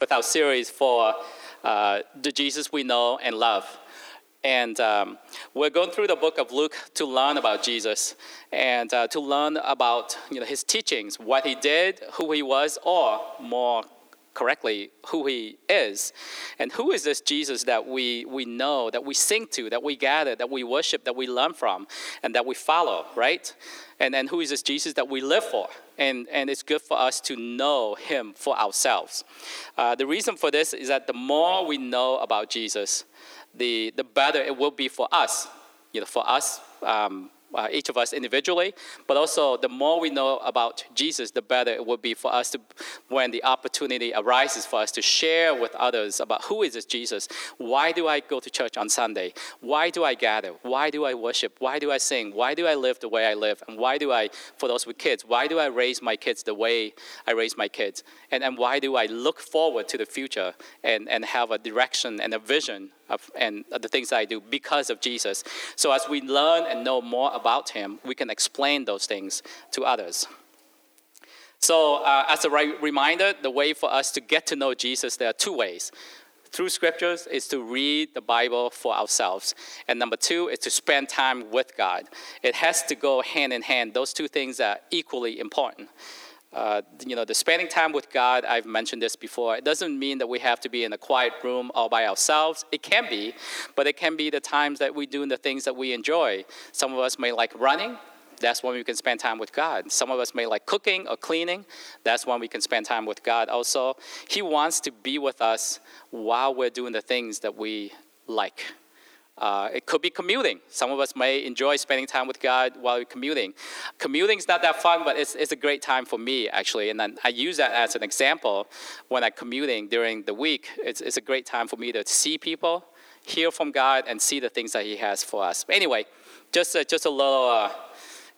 with our series for uh, the Jesus we know and love. And um, we're going through the book of Luke to learn about Jesus and uh, to learn about you know, his teachings, what he did, who he was, or more correctly, who he is. And who is this Jesus that we, we know, that we sing to, that we gather, that we worship, that we learn from, and that we follow, right? And then who is this Jesus that we live for? And, and it's good for us to know him for ourselves. Uh, the reason for this is that the more we know about Jesus, the, the better it will be for us. You know, for us, um, uh, each of us individually, but also the more we know about Jesus, the better it will be for us to, when the opportunity arises for us to share with others about who is this Jesus? Why do I go to church on Sunday? Why do I gather? Why do I worship? Why do I sing? Why do I live the way I live? And why do I, for those with kids, why do I raise my kids the way I raise my kids? And, and why do I look forward to the future and, and have a direction and a vision of, and the things I do because of Jesus? So as we learn and know more about him, we can explain those things to others. So, uh, as a re- reminder, the way for us to get to know Jesus, there are two ways. Through scriptures is to read the Bible for ourselves. And number two is to spend time with God. It has to go hand in hand. Those two things are equally important. Uh, you know, the spending time with God, I've mentioned this before, it doesn't mean that we have to be in a quiet room all by ourselves. It can be, but it can be the times that we do the things that we enjoy. Some of us may like running, that's when we can spend time with God. Some of us may like cooking or cleaning, that's when we can spend time with God also. He wants to be with us while we're doing the things that we like. Uh, it could be commuting. Some of us may enjoy spending time with God while we're commuting. Commuting is not that fun, but it's, it's a great time for me, actually. And then I use that as an example when I'm commuting during the week. It's, it's a great time for me to see people, hear from God, and see the things that He has for us. But anyway, just, just a little. Uh,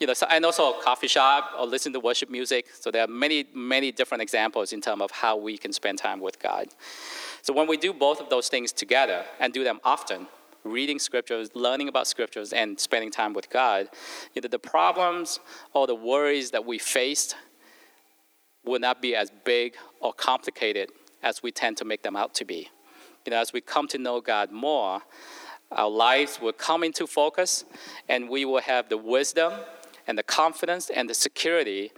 you know, so, and also a coffee shop or listen to worship music. So there are many, many different examples in terms of how we can spend time with God. So when we do both of those things together and do them often, reading scriptures, learning about scriptures, and spending time with God, the problems or the worries that we faced will not be as big or complicated as we tend to make them out to be. You know, as we come to know God more, our lives will come into focus and we will have the wisdom and the confidence and the security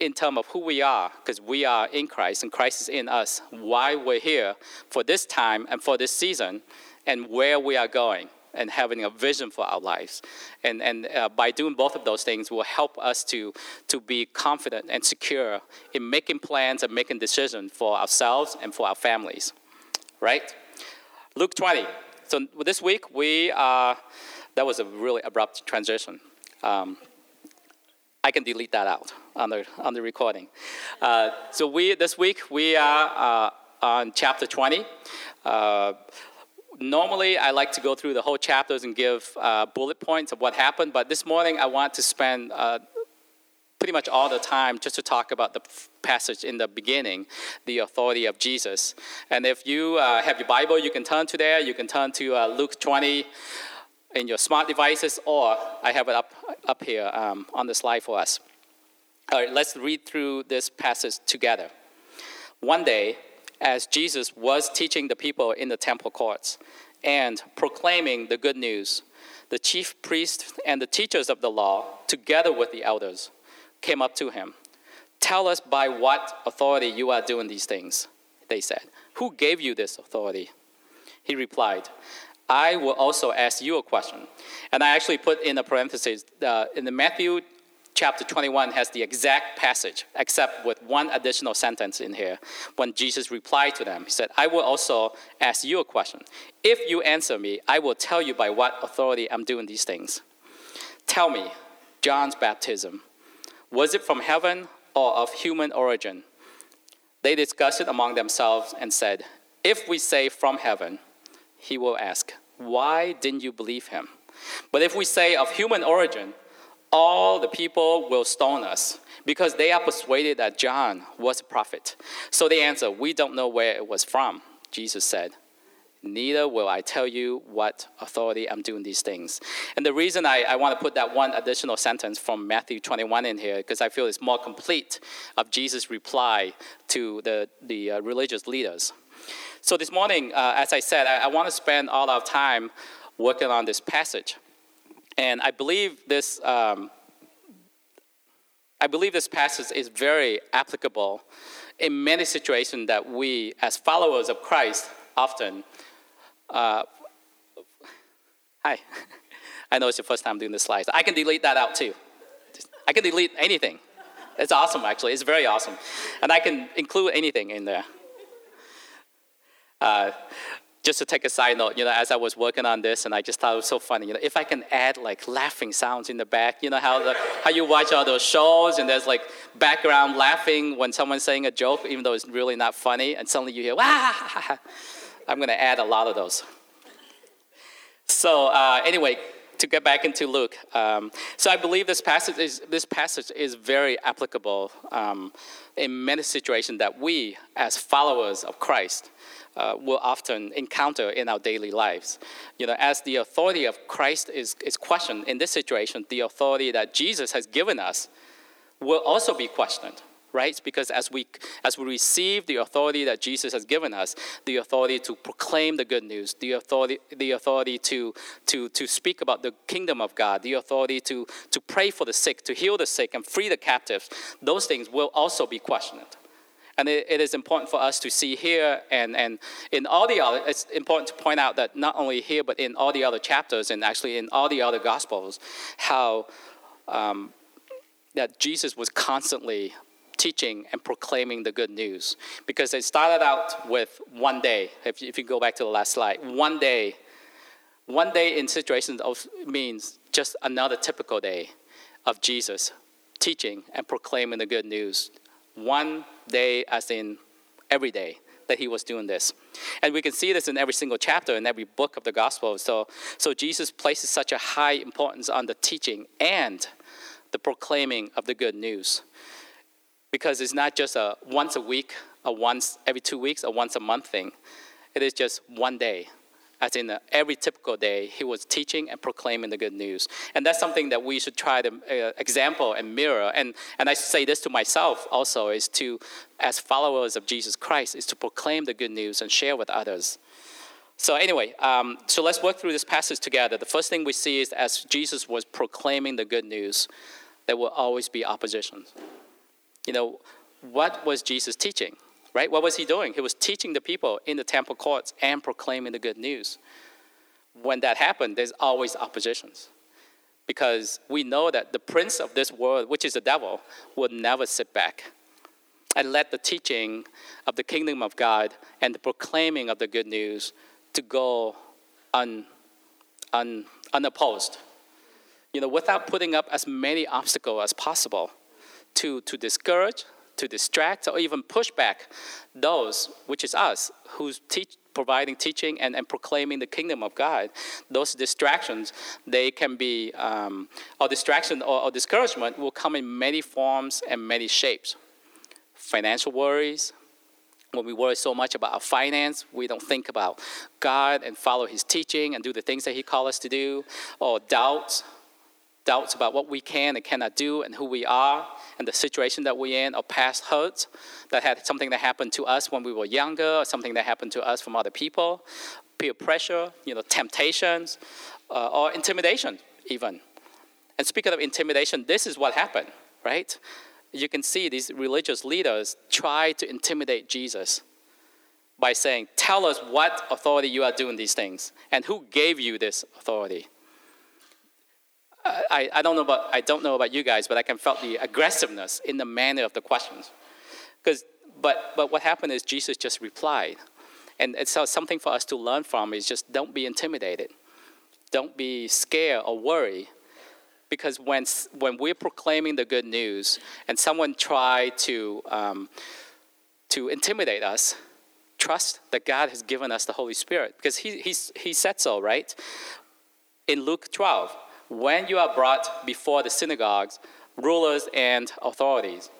in terms of who we are, because we are in Christ and Christ is in us, why we're here for this time and for this season, and where we are going and having a vision for our lives. And, and uh, by doing both of those things will help us to, to be confident and secure in making plans and making decisions for ourselves and for our families. Right? Luke 20. So this week, we are, that was a really abrupt transition. Um, I can delete that out on the, on the recording. Uh, so we, this week, we are uh, on chapter 20. Normally I like to go through the whole chapters and give uh, bullet points of what happened, but this morning I want to spend uh, pretty much all the time just to talk about the passage in the beginning, the authority of Jesus. And if you uh, have your Bible, you can turn to there. You can turn to uh, Luke 20 in your smart devices, or I have it up, up here um, on the slide for us. All right, let's read through this passage together. One day, as Jesus was teaching the people in the temple courts and proclaiming the good news, the chief priests and the teachers of the law, together with the elders, came up to him. Tell us by what authority you are doing these things, they said. Who gave you this authority? He replied, I will also ask you a question. And I actually put in a parenthesis uh, in the Matthew chapter 21 has the exact passage, except with one additional sentence in here. When Jesus replied to them, he said, I will also ask you a question. If you answer me, I will tell you by what authority I'm doing these things. Tell me, John's baptism, was it from heaven or of human origin? They discussed it among themselves and said, If we say from heaven, he will ask, Why didn't you believe him? But if we say of human origin, all the people will stone us because they are persuaded that John was a prophet. So they answer, We don't know where it was from, Jesus said. neither will I tell you what authority I'm doing these things. And the reason I, I want to put that one additional sentence from Matthew 21 in here, because I feel it's more complete of Jesus' reply to the, the uh, religious leaders. So this morning, uh, as I said, I, I want to spend all our time working on this passage. And I believe this, um, I believe this passage is very applicable in many situations that we, as followers of Christ, often uh, hi. I know it's your first time doing the slides. I can delete that out too. I can delete anything. It's awesome, actually. It's very awesome. And I can include anything in there. Uh, just to take a side note, you know, as I was working on this, and I just thought it was so funny, you know, if I can add like laughing sounds in the back, you know how the, how you watch all those shows and there's like background laughing when someone's saying a joke, even though it's really not funny, and suddenly you hear wah. I'm going to add a lot of those. So uh, anyway, to get back into Luke, um, so I believe this passage is this passage is very applicable um, in many situations that we, as followers of Christ, uh, will often encounter in our daily lives. You know, as the authority of Christ is, is questioned in this situation, the authority that Jesus has given us will also be questioned right? Because as we as we receive the authority that Jesus has given us, the authority to proclaim the good news, the authority the authority to to to speak about the kingdom of God, the authority to to pray for the sick, to heal the sick and free the captives, those things will also be questioned. And it, it is important for us to see here and, and in all the other, it's important to point out that not only here, but in all the other chapters and actually in all the other gospels, how um, that Jesus was constantly teaching and proclaiming the good news. Because it started out with one day, if, if you go back to the last slide, one day. One day in situations of means just another typical day of Jesus teaching and proclaiming the good news. One day, as in every day that he was doing this. And we can see this in every single chapter, in every book of the gospel. So, so Jesus places such a high importance on the teaching and the proclaiming of the good news because it's not just a once a week, a once every two weeks, a once a month thing. It is just one day. As in every typical day, he was teaching and proclaiming the good news. And that's something that we should try to uh, example and mirror. And, and I say this to myself also, is to, as followers of Jesus Christ, is to proclaim the good news and share with others. So anyway, um, so let's work through this passage together. The first thing we see is as Jesus was proclaiming the good news, there will always be opposition you know, what was Jesus teaching? Right? What was he doing? He was teaching the people in the temple courts and proclaiming the good news. When that happened, there's always oppositions. Because we know that the prince of this world, which is the devil, will never sit back and let the teaching of the kingdom of God and the proclaiming of the good news to go un, un, unopposed. You know, without putting up as many obstacles as possible to, to discourage, to distract, or even push back those, which is us, who's teach, providing teaching and, and proclaiming the kingdom of God. Those distractions, they can be, um, or distraction or, or discouragement will come in many forms and many shapes. Financial worries, when we worry so much about our finance, we don't think about God and follow His teaching and do the things that He called us to do, or doubts, doubts about what we can and cannot do and who we are and the situation that we're in or past hurts that had something that happened to us when we were younger or something that happened to us from other people. Peer pressure you know temptations uh, or intimidation even. And speaking of intimidation this is what happened right? You can see these religious leaders try to intimidate jesus by saying tell us what authority you are doing these things and who gave you this authority I, I, don't know about, I don't know about you guys, but I can felt the aggressiveness in the manner of the questions. Because, but, but what happened is Jesus just replied. And it's something for us to learn from is just don't be intimidated. Don't be scared or worried. Because when, when we're proclaiming the good news and someone try to, um, to intimidate us, trust that God has given us the Holy Spirit. Because he, he's, he said so, right? In Luke 12, when you are brought before the synagogues, rulers, and authorities,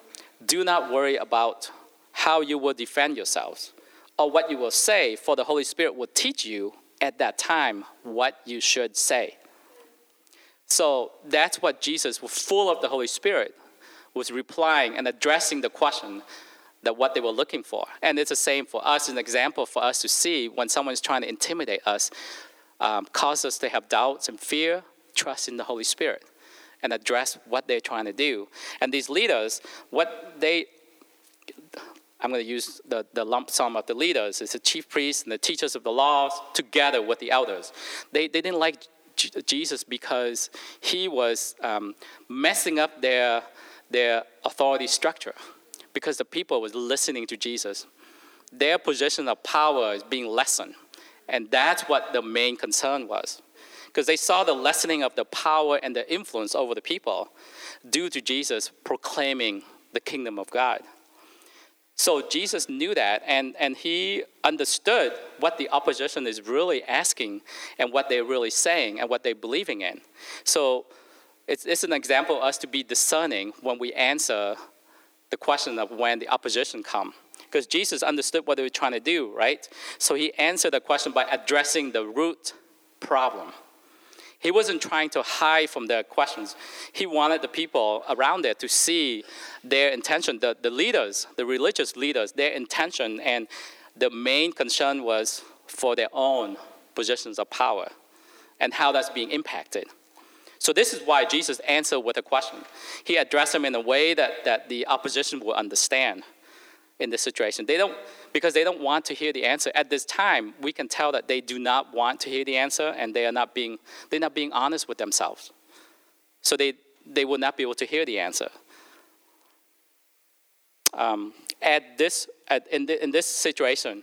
do not worry about how you will defend yourselves or what you will say, for the Holy Spirit will teach you at that time what you should say. So that's what Jesus, full of the Holy Spirit, was replying and addressing the question that what they were looking for. And it's the same for us, an example for us to see when someone is trying to intimidate us, um, cause us to have doubts and fear, trust in the Holy Spirit and address what they're trying to do. And these leaders, what they I'm going to use the, the lump sum of the leaders. It's the chief priests and the teachers of the laws together with the elders. They, they didn't like J- Jesus because he was um, messing up their, their authority structure because the people was listening to Jesus. Their position of power is being lessened. And that's what the main concern was. Because they saw the lessening of the power and the influence over the people due to Jesus proclaiming the kingdom of God. So Jesus knew that, and, and he understood what the opposition is really asking and what they're really saying and what they're believing in. So it's, it's an example of us to be discerning when we answer the question of when the opposition come. Because Jesus understood what they were trying to do, right? So he answered the question by addressing the root problem. He wasn't trying to hide from their questions. He wanted the people around there to see their intention, the, the leaders, the religious leaders, their intention, and the main concern was for their own positions of power and how that's being impacted. So this is why Jesus answered with a question. He addressed them in a way that, that the opposition would understand in this situation. They don't, because they don't want to hear the answer. At this time, we can tell that they do not want to hear the answer and they are not being, they're not being honest with themselves. So they, they will not be able to hear the answer. Um, at this, at, in, the, in this situation,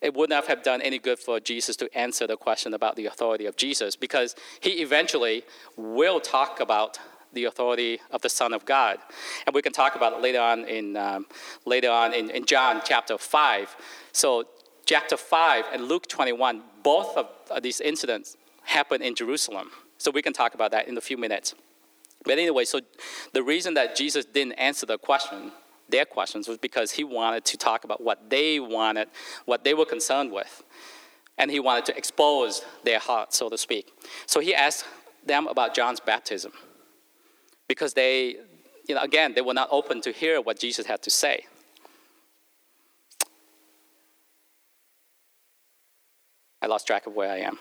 it would not have done any good for Jesus to answer the question about the authority of Jesus because he eventually will talk about the authority of the Son of God. And we can talk about it later on in, um, later on in, in John chapter 5. So, chapter 5 and Luke 21, both of these incidents happen in Jerusalem. So, we can talk about that in a few minutes. But anyway, so the reason that Jesus didn't answer the question, their questions, was because he wanted to talk about what they wanted, what they were concerned with. And he wanted to expose their heart, so to speak. So he asked them about John's baptism because they, you know, again, they were not open to hear what Jesus had to say. I lost track of where I am.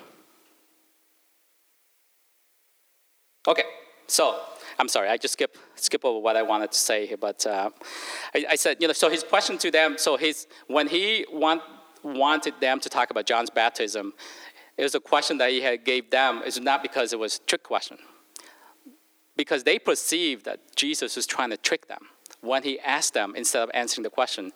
Okay, so I'm sorry, I just skip skip over what I wanted to say here, but uh, I, I, said, you know, so his question to them, so his when he want, wanted them to talk about John's baptism, it was a question that he had gave them. It's not because it was a trick question because they perceived that Jesus was trying to trick them when he asked them instead of answering the question,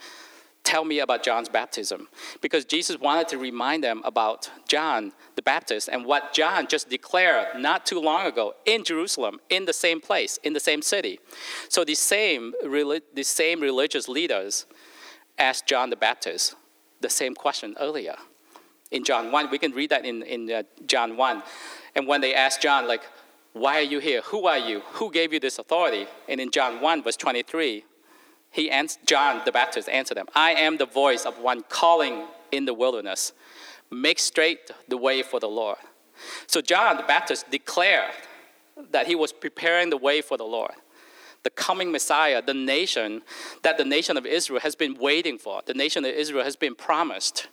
Tell me about John's baptism. Because Jesus wanted to remind them about John the Baptist and what John just declared not too long ago in Jerusalem, in the same place, in the same city. So the same, the same religious leaders asked John the Baptist the same question earlier. In John 1, we can read that in, in uh, John 1. And when they asked John, like, why are you here? Who are you? Who gave you this authority? And in John 1, verse 23, he answered, John the Baptist answered them, I am the voice of one calling in the wilderness. Make straight the way for the Lord. So John the Baptist declared that he was preparing the way for the Lord. The coming Messiah, the nation that the nation of Israel has been waiting for, the nation of Israel has been promised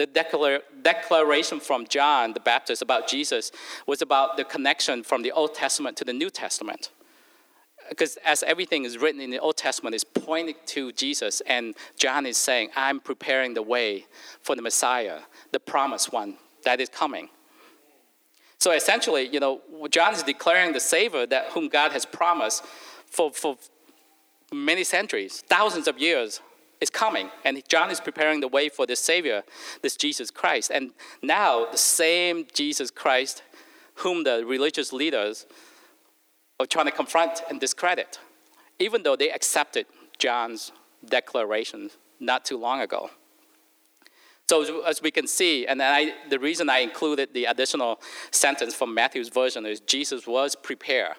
the declar- declaration from John the Baptist about Jesus was about the connection from the Old Testament to the New Testament. Because as everything is written in the Old Testament is pointing to Jesus, and John is saying, I'm preparing the way for the Messiah, the promised one that is coming. So essentially, you know, John is declaring the Savior that whom God has promised for, for many centuries, thousands of years is coming, and John is preparing the way for this Savior, this Jesus Christ. And now, the same Jesus Christ, whom the religious leaders are trying to confront and discredit, even though they accepted John's declaration not too long ago. So, as we can see, and I, the reason I included the additional sentence from Matthew's version is Jesus was prepared,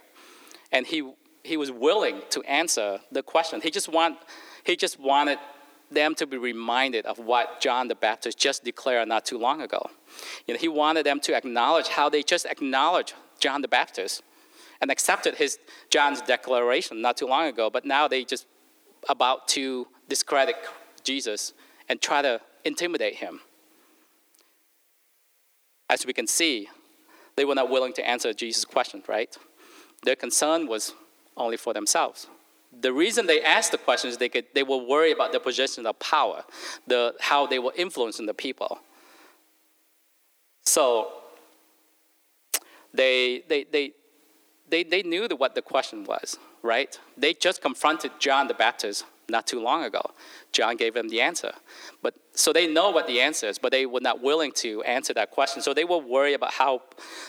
and he, he was willing to answer the question. He just want, he just wanted them to be reminded of what John the Baptist just declared not too long ago. You know, he wanted them to acknowledge how they just acknowledged John the Baptist and accepted his John's declaration not too long ago, but now they just about to discredit Jesus and try to intimidate him. As we can see, they were not willing to answer Jesus' question, right? Their concern was only for themselves. The reason they asked the questions, they, could, they were worried about their position of power, the, how they were influencing the people. So they, they, they, they, they knew what the question was, right? They just confronted John the Baptist not too long ago. John gave them the answer. But so they know what the answer is, but they were not willing to answer that question. So they were worried about how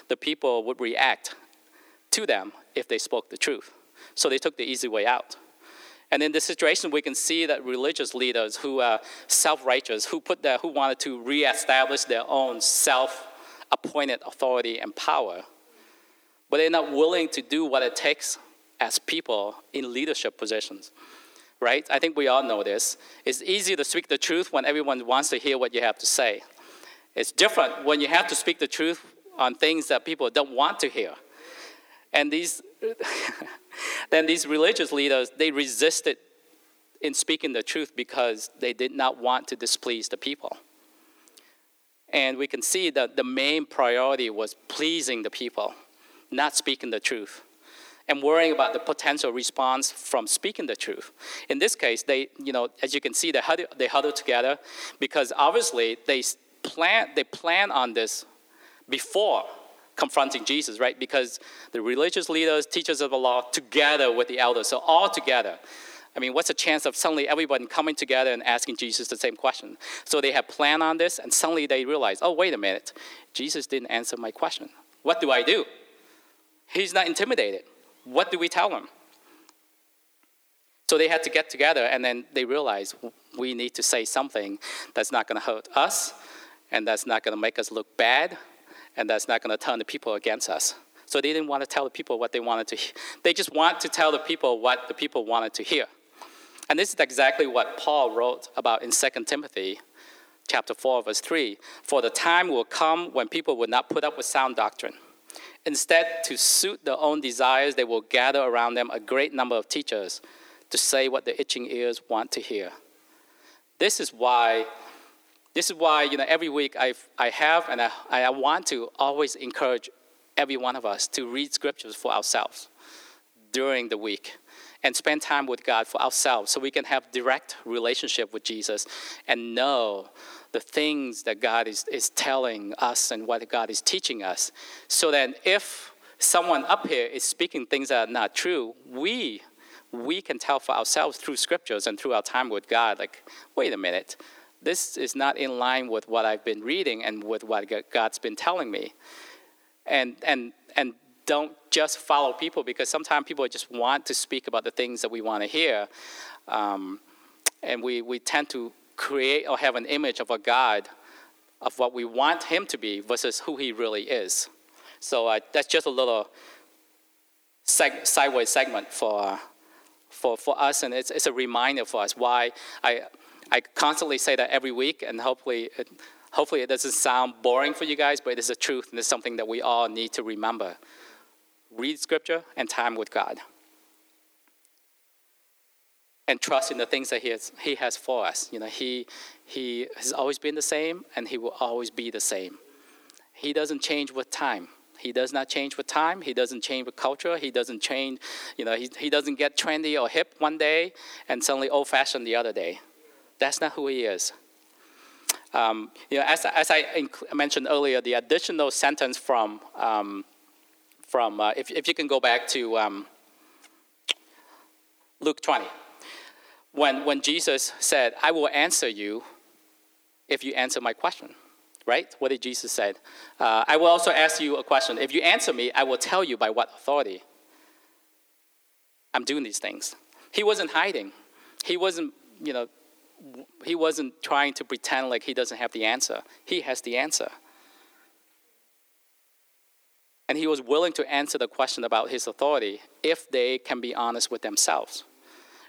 the people would react to them if they spoke the truth. So they took the easy way out. And in this situation, we can see that religious leaders who are self-righteous, who put their, who wanted to reestablish their own self-appointed authority and power, but they're not willing to do what it takes as people in leadership positions right? I think we all know this. It's easy to speak the truth when everyone wants to hear what you have to say. It's different when you have to speak the truth on things that people don't want to hear. And these, then these religious leaders, they resisted in speaking the truth because they did not want to displease the people. And we can see that the main priority was pleasing the people, not speaking the truth and worrying about the potential response from speaking the truth. In this case, they, you know, as you can see, they huddle, they huddle together because obviously they plan, they plan on this before confronting Jesus, right? Because the religious leaders, teachers of the law, together with the elders, so all together. I mean, what's the chance of suddenly everyone coming together and asking Jesus the same question? So they have planned on this, and suddenly they realize, oh, wait a minute, Jesus didn't answer my question. What do I do? He's not intimidated what do we tell him? So they had to get together and then they realized we need to say something that's not going to hurt us and that's not going to make us look bad and that's not going to turn the people against us. So they didn't want to tell the people what they wanted to hear. They just want to tell the people what the people wanted to hear. And this is exactly what Paul wrote about in 2 Timothy chapter 4 verse 3. For the time will come when people will not put up with sound doctrine Instead, to suit their own desires, they will gather around them a great number of teachers to say what the itching ears want to hear. This is why, this is why you know, every week I've, I have and I, I want to always encourage every one of us to read scriptures for ourselves during the week and spend time with God for ourselves so we can have direct relationship with Jesus and know the things that God is, is telling us and what God is teaching us. So that if someone up here is speaking things that are not true, we we can tell for ourselves through scriptures and through our time with God, like, wait a minute, this is not in line with what I've been reading and with what God's been telling me. And and and don't just follow people because sometimes people just want to speak about the things that we want to hear. Um, and we, we tend to create or have an image of a God of what we want him to be versus who he really is. So uh, that's just a little seg- sideways segment for, for, for us, and it's, it's a reminder for us why I, I constantly say that every week, and hopefully it, hopefully it doesn't sound boring for you guys, but it is the truth, and it's something that we all need to remember. Read scripture and time with God and trust in the things that he has, he has for us. You know, he, he has always been the same and he will always be the same. He doesn't change with time. He does not change with time. He doesn't change with culture. He doesn't change, you know, he, he doesn't get trendy or hip one day and suddenly old fashioned the other day. That's not who he is. Um, you know, as, as I inc- mentioned earlier, the additional sentence from, um, from uh, if, if you can go back to um, Luke 20 when, when Jesus said, I will answer you if you answer my question, right? What did Jesus say? Uh, I will also ask you a question. If you answer me, I will tell you by what authority I'm doing these things. He wasn't hiding. He wasn't, you know, he wasn't trying to pretend like he doesn't have the answer. He has the answer. And he was willing to answer the question about his authority if they can be honest with themselves.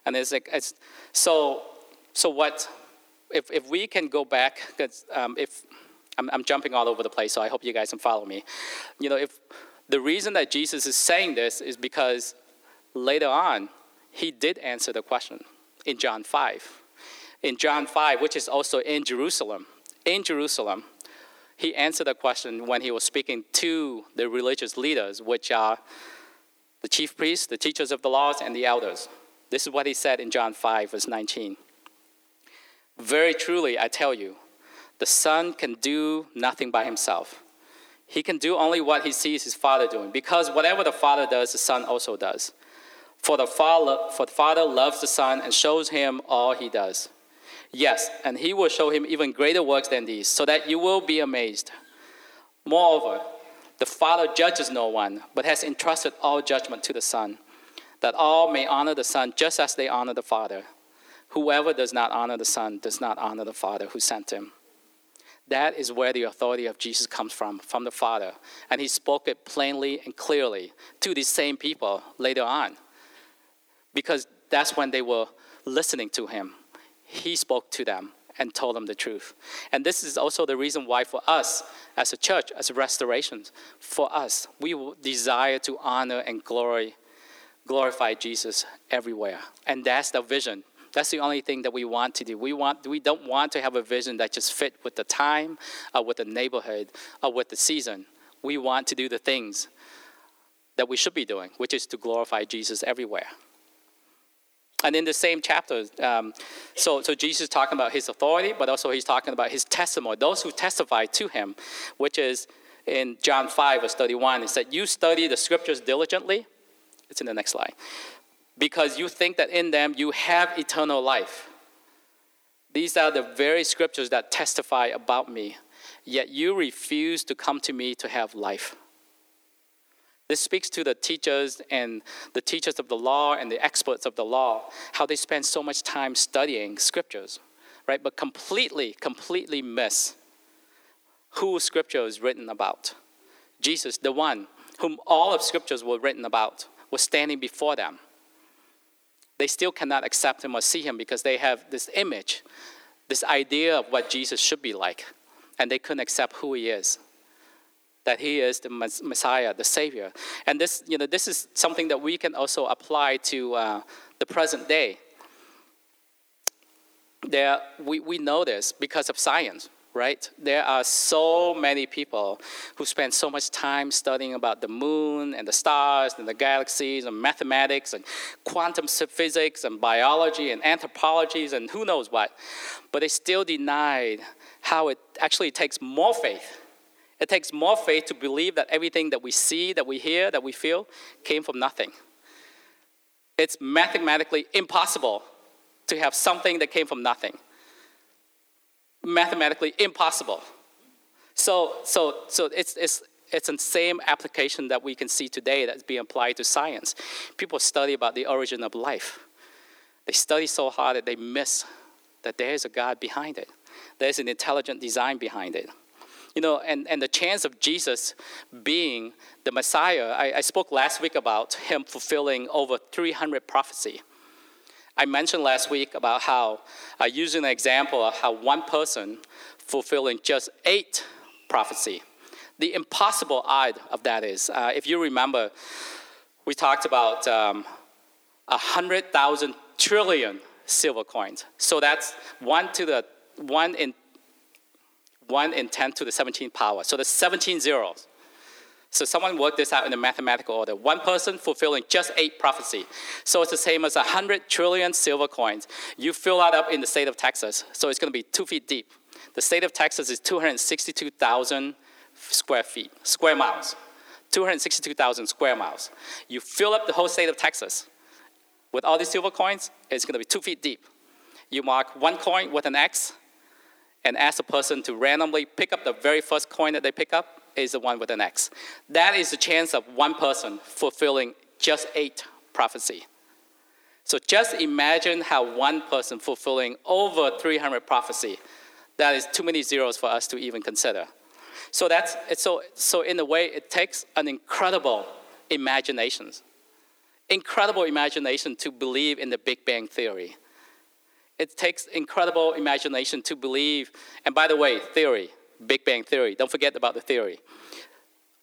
And it's like, it's, so, so what, if, if we can go back, because um, if I'm, I'm jumping all over the place, so I hope you guys can follow me. You know, if the reason that Jesus is saying this is because later on, he did answer the question in John 5. In John 5, which is also in Jerusalem, in Jerusalem, he answered the question when he was speaking to the religious leaders, which are the chief priests, the teachers of the laws, and the elders. This is what he said in John 5, verse 19. Very truly, I tell you, the Son can do nothing by himself. He can do only what he sees his Father doing, because whatever the Father does, the Son also does. For the Father, for the Father loves the Son and shows him all he does. Yes, and he will show him even greater works than these, so that you will be amazed. Moreover, the Father judges no one, but has entrusted all judgment to the Son, that all may honor the Son just as they honor the Father. Whoever does not honor the Son does not honor the Father who sent him. That is where the authority of Jesus comes from, from the Father. And he spoke it plainly and clearly to these same people later on, because that's when they were listening to him he spoke to them and told them the truth. And this is also the reason why, for us as a church, as a restoration, for us, we desire to honor and glory, glorify Jesus everywhere. And that's the vision. That's the only thing that we want to do. We, want, we don't want to have a vision that just fit with the time, or with the neighborhood, or with the season. We want to do the things that we should be doing, which is to glorify Jesus everywhere. And in the same chapter, um, so, so Jesus is talking about his authority, but also he's talking about his testimony, those who testify to him, which is in John 5, verse 31. He said, You study the scriptures diligently. It's in the next slide. Because you think that in them you have eternal life. These are the very scriptures that testify about me, yet you refuse to come to me to have life. This speaks to the teachers and the teachers of the law and the experts of the law, how they spend so much time studying scriptures, right? But completely, completely miss who scripture is written about. Jesus, the one whom all of scriptures were written about, was standing before them. They still cannot accept him or see him because they have this image, this idea of what Jesus should be like, and they couldn't accept who he is that he is the Messiah, the Savior. And this, you know, this is something that we can also apply to uh, the present day. There, we, we know this because of science, right? There are so many people who spend so much time studying about the moon and the stars and the galaxies and mathematics and quantum physics and biology and anthropologies and who knows what. But they still deny how it actually takes more faith it takes more faith to believe that everything that we see, that we hear, that we feel came from nothing. It's mathematically impossible to have something that came from nothing. Mathematically impossible. So, so, so it's, it's, it's the same application that we can see today that's being applied to science. People study about the origin of life. They study so hard that they miss that there is a God behind it. There's an intelligent design behind it. You know, and, and the chance of Jesus being the Messiah, I, I spoke last week about him fulfilling over 300 prophecy. I mentioned last week about how, uh, using an example of how one person fulfilling just eight prophecy. The impossible odd of that is, uh, if you remember, we talked about um, 100,000 trillion silver coins. So that's one to the one in 1 in 10 to the 17th power. So there's 17 zeros. So someone worked this out in a mathematical order. One person fulfilling just eight prophecy. So it's the same as 100 trillion silver coins. You fill that up in the state of Texas, so it's going to be two feet deep. The state of Texas is 262,000 square feet, square miles. 262,000 square miles. You fill up the whole state of Texas with all these silver coins, it's going to be two feet deep. You mark one coin with an X, and ask a person to randomly pick up the very first coin that they pick up is the one with an X. That is the chance of one person fulfilling just eight prophecy. So just imagine how one person fulfilling over 300 prophecy, that is too many zeros for us to even consider. So that's so so in a way it takes an incredible imagination. Incredible imagination to believe in the Big Bang theory It takes incredible imagination to believe. And by the way, theory, Big Bang Theory, don't forget about the theory.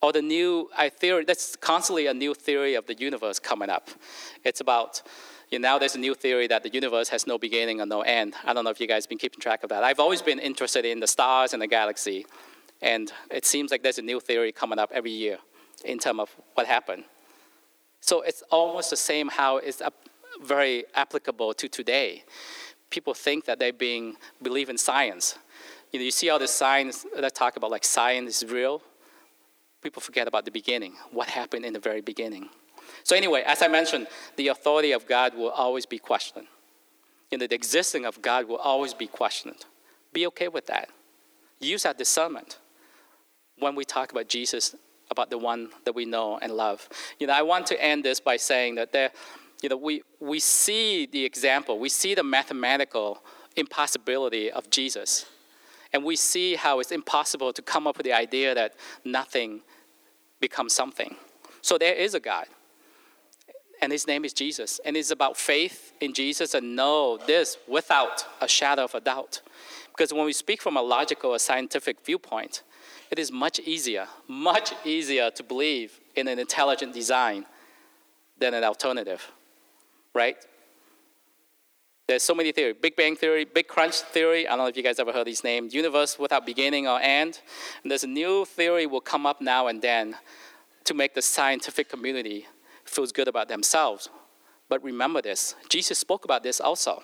Or the new I theory, that's constantly a new theory of the universe coming up. It's about, you know, now there's a new theory that the universe has no beginning and no end. I don't know if you guys been keeping track of that. I've always been interested in the stars and the galaxy. And it seems like there's a new theory coming up every year in terms of what happened. So it's almost the same how it's very applicable to today. People think that they being believe in science. You know, you see all the signs that talk about like science is real. People forget about the beginning, what happened in the very beginning. So anyway, as I mentioned, the authority of God will always be questioned. You know, the existence of God will always be questioned. Be okay with that. Use that discernment when we talk about Jesus, about the one that we know and love. You know, I want to end this by saying that there, you know, we, we see the example, we see the mathematical impossibility of Jesus. And we see how it's impossible to come up with the idea that nothing becomes something. So there is a God. And his name is Jesus. And it's about faith in Jesus and know this without a shadow of a doubt. Because when we speak from a logical or scientific viewpoint, it is much easier, much easier to believe in an intelligent design than an alternative, right? There's so many theories. Big Bang Theory, Big Crunch Theory. I don't know if you guys ever heard these names. Universe without beginning or end. And there's a new theory will come up now and then to make the scientific community feels good about themselves. But remember this, Jesus spoke about this also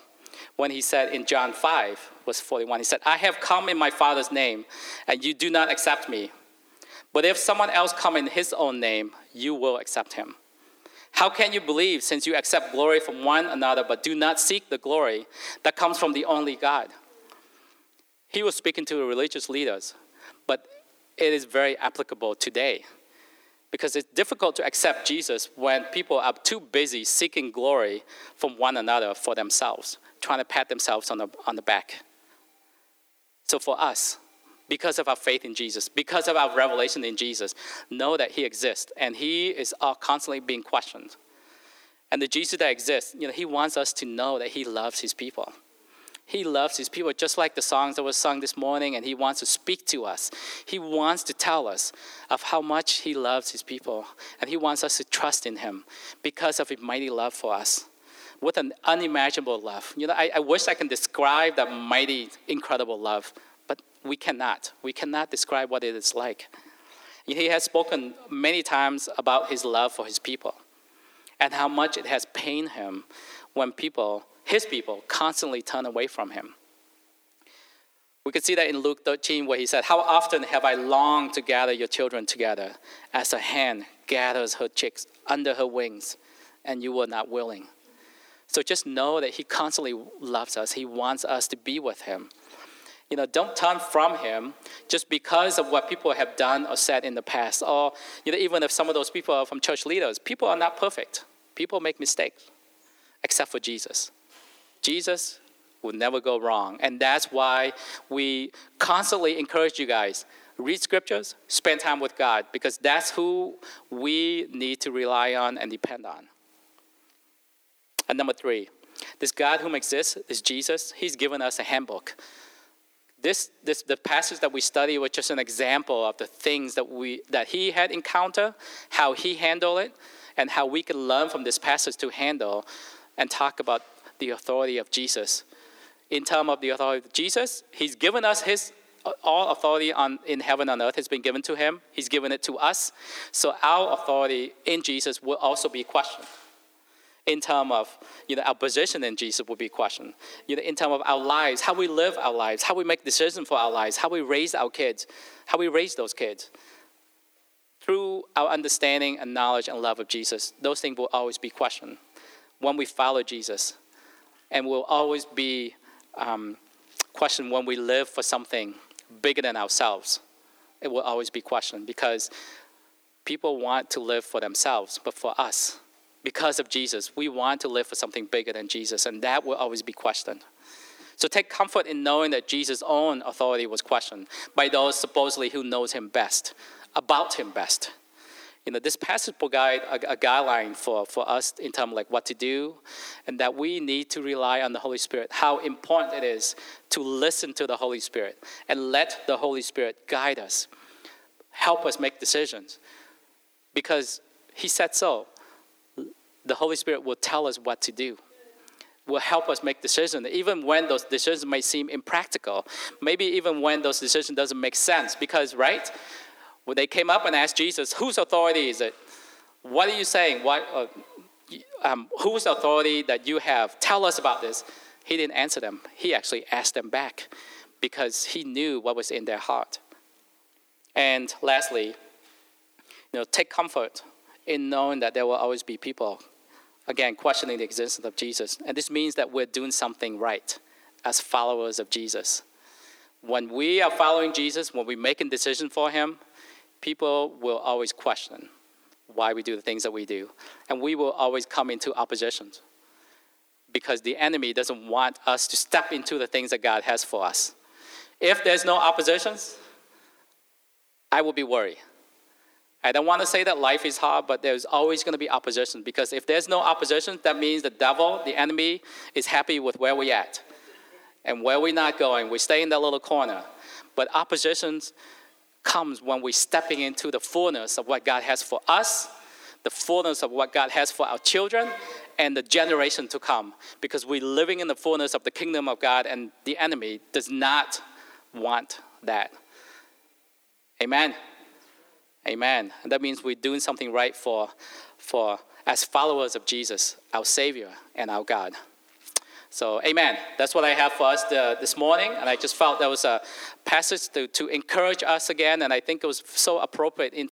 when he said in John 5, verse 41, he said, I have come in my Father's name, and you do not accept me. But if someone else come in his own name, you will accept him. How can you believe since you accept glory from one another, but do not seek the glory that comes from the only God? He was speaking to the religious leaders, but it is very applicable today because it's difficult to accept Jesus when people are too busy seeking glory from one another for themselves trying to pat themselves on the, on the back. So for us, because of our faith in Jesus, because of our revelation in Jesus, know that He exists and He is uh, constantly being questioned. And the Jesus that exists, you know, He wants us to know that He loves His people. He loves His people, just like the songs that were sung this morning, and He wants to speak to us. He wants to tell us of how much He loves His people, and He wants us to trust in Him because of His mighty love for us with an unimaginable love. You know, I, I wish I can describe that mighty, incredible love, we cannot. We cannot describe what it is like. He has spoken many times about his love for his people and how much it has pained him when people, his people, constantly turn away from him. We can see that in Luke 13, where he said, How often have I longed to gather your children together as a hen gathers her chicks under her wings, and you were not willing. So just know that He constantly loves us. He wants us to be with Him. You know, don't turn from Him just because of what people have done or said in the past. Or, you know, even if some of those people are from church leaders, people are not perfect. People make mistakes, except for Jesus. Jesus will never go wrong. And that's why we constantly encourage you guys read scriptures, spend time with God, because that's who we need to rely on and depend on. And number three, this God whom exists, this Jesus, he's given us a handbook. This, this, the passage that we study was just an example of the things that, we, that he had encountered, how he handled it, and how we can learn from this passage to handle and talk about the authority of Jesus. In terms of the authority of Jesus, he's given us his all authority on, in heaven and earth has been given to him. He's given it to us. So our authority in Jesus will also be questioned in terms of you know, our position in Jesus will be questioned. You know, in terms of our lives, how we live our lives, how we make decisions for our lives, how we raise our kids, how we raise those kids. Through our understanding and knowledge and love of Jesus, those things will always be questioned when we follow Jesus. And will always be um, questioned when we live for something bigger than ourselves. It will always be questioned because people want to live for themselves, but for us, because of Jesus. We want to live for something bigger than Jesus, and that will always be questioned. So take comfort in knowing that Jesus' own authority was questioned by those supposedly who knows him best, about him best. you know, this passage provide a, a guideline for, for us in terms of like what to do, and that we need to rely on the Holy Spirit. How important it is to listen to the Holy Spirit and let the Holy Spirit guide us, help us make decisions, because He said so. The Holy Spirit will tell us what to do will help us make decisions, even when those decisions may seem impractical. Maybe even when those decisions doesn't make sense. Because, right, when they came up and asked Jesus, whose authority is it? What are you saying? What, uh, um, whose authority that you have? Tell us about this. He didn't answer them. He actually asked them back because he knew what was in their heart. And lastly, you know, take comfort in knowing that there will always be people again, questioning the existence of Jesus. And this means that we're doing something right as followers of Jesus. When we are following Jesus, when we're making decisions for Him, people will always question why we do the things that we do. And we will always come into opposition because the enemy doesn't want us to step into the things that God has for us. If there's no oppositions, I will be worried. I don't want to say that life is hard, but there's always going to be opposition because if there's no opposition, that means the devil, the enemy, is happy with where we're at. And where we're not going, we stay in that little corner. But opposition comes when we're stepping into the fullness of what God has for us, the fullness of what God has for our children, and the generation to come. Because we're living in the fullness of the kingdom of God, and the enemy does not want that. Amen. Amen. And that means we're doing something right for, for as followers of Jesus, our Savior and our God. So, amen. That's what I have for us the, this morning. And I just felt that was a passage to, to encourage us again. And I think it was so appropriate in